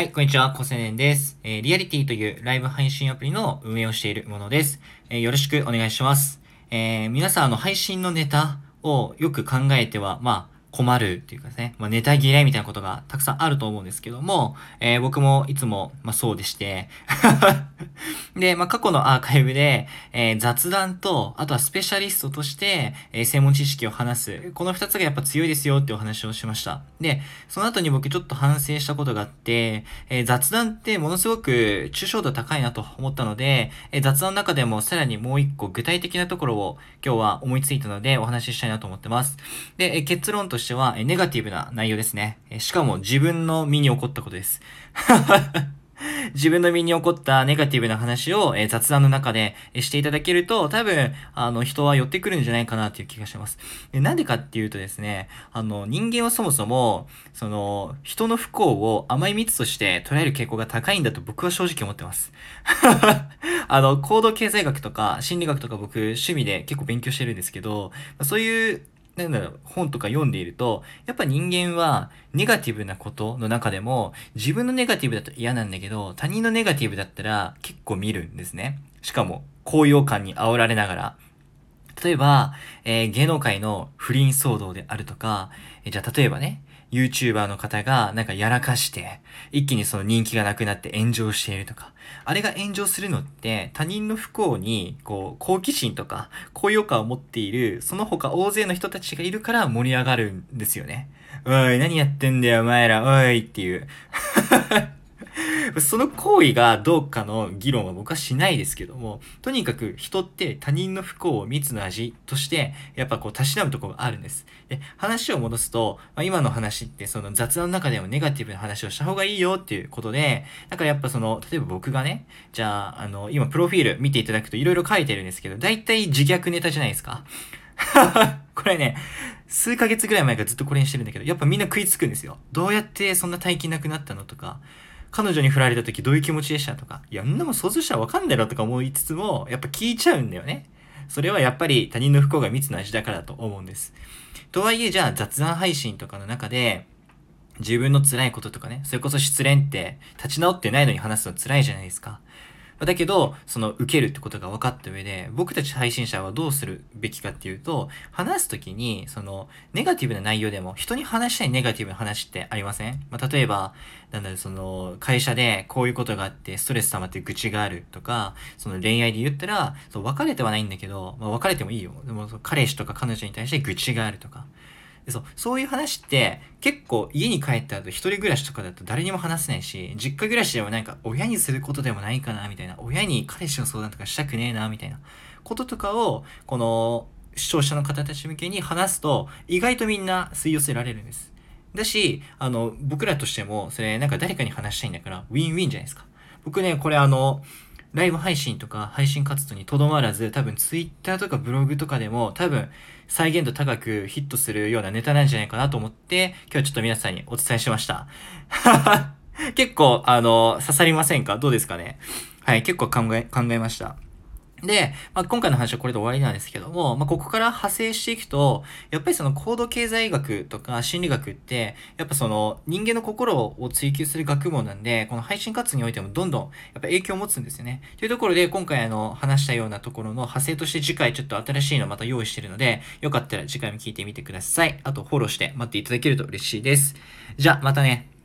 はい、こんにちは、コセネンです。えー、リアリティというライブ配信アプリの運営をしているものです。えー、よろしくお願いします。えー、皆さん、あの、配信のネタをよく考えては、まあ、困るっていうかですね、まあ、ネタ切れみたいなことがたくさんあると思うんですけども、えー、僕もいつも、まあ、そうでして で、まあ、過去のアーカイブで、えー、雑談と、あとはスペシャリストとして、えー、専門知識を話す。この二つがやっぱ強いですよってお話をしました。で、その後に僕ちょっと反省したことがあって、え雑談ってものすごく抽象度高いなと思ったので、え雑談の中でもさらにもう一個具体的なところを今日は思いついたのでお話ししたいなと思ってます。で、え結論としては、えネガティブな内容ですね。えしかも自分の身に起こったことです。自分の身に起こったネガティブな話を、え雑談の中で、えしていただけると、多分、あの、人は寄ってくるんじゃないかなっていう気がします。でなんでかっていうとですね、あの、人間はそもそも、その、人の不幸を甘い蜜として捉える傾向が高いんだと僕は正直思ってます。あの、行動経済学とか心理学とか僕趣味で結構勉強してるんですけど、そういうなんだろう、本とか読んでいると、やっぱ人間はネガティブなことの中でも、自分のネガティブだと嫌なんだけど、他人のネガティブだったら結構見るんですね。しかも、高揚感に煽られながら。例えば、えー、芸能界の不倫騒動であるとか、えー、じゃあ例えばね、YouTuber の方がなんかやらかして、一気にその人気がなくなって炎上しているとか。あれが炎上するのって他人の不幸にこう好奇心とか高揚感を持っているその他大勢の人たちがいるから盛り上がるんですよね。おい、何やってんだよお前ら、おいっていう。その行為がどうかの議論は僕はしないですけども、とにかく人って他人の不幸を蜜の味として、やっぱこう、たしなむところがあるんです。で、話を戻すと、まあ、今の話ってその雑談の中でもネガティブな話をした方がいいよっていうことで、だからやっぱその、例えば僕がね、じゃあ、あの、今プロフィール見ていただくと色々書いてるんですけど、大体自虐ネタじゃないですか。これね、数ヶ月ぐらい前からずっとこれにしてるんだけど、やっぱみんな食いつくんですよ。どうやってそんな大金なくなったのとか、彼女に振られた時どういう気持ちでしたとか、いや、んなもん想像したらわかんないろとか思いつつも、やっぱ聞いちゃうんだよね。それはやっぱり他人の不幸が密な味だからだと思うんです。とはいえ、じゃあ雑談配信とかの中で、自分の辛いこととかね、それこそ失恋って立ち直ってないのに話すの辛いじゃないですか。だけど、その受けるってことが分かった上で、僕たち配信者はどうするべきかっていうと、話すときに、その、ネガティブな内容でも、人に話したいネガティブな話ってありません？まあ、例えば、なんだろ、その、会社でこういうことがあって、ストレス溜まって愚痴があるとか、その恋愛で言ったら、そう、別れてはないんだけど、まあ、別れてもいいよ。でも、彼氏とか彼女に対して愚痴があるとか。そう、そういう話って結構家に帰った後一人暮らしとかだと誰にも話せないし、実家暮らしでもなんか親にすることでもないかなみたいな、親に彼氏の相談とかしたくねえなみたいなこととかを、この視聴者の方たち向けに話すと意外とみんな吸い寄せられるんです。だし、あの、僕らとしてもそれなんか誰かに話したいんだからウィンウィンじゃないですか。僕ね、これあの、ライブ配信とか配信活動にとどまらず、多分ツイッターとかブログとかでも多分再現度高くヒットするようなネタなんじゃないかなと思って、今日はちょっと皆さんにお伝えしました。結構、あの、刺さりませんか？どうですかね？はい、結構考え、考えました。で、まあ、今回の話はこれで終わりなんですけども、まあ、ここから派生していくと、やっぱりその高度経済学とか心理学って、やっぱその人間の心を追求する学問なんで、この配信活動においてもどんどんやっぱ影響を持つんですよね。というところで、今回あの話したようなところの派生として次回ちょっと新しいのまた用意してるので、よかったら次回も聞いてみてください。あとフォローして待っていただけると嬉しいです。じゃあ、またね。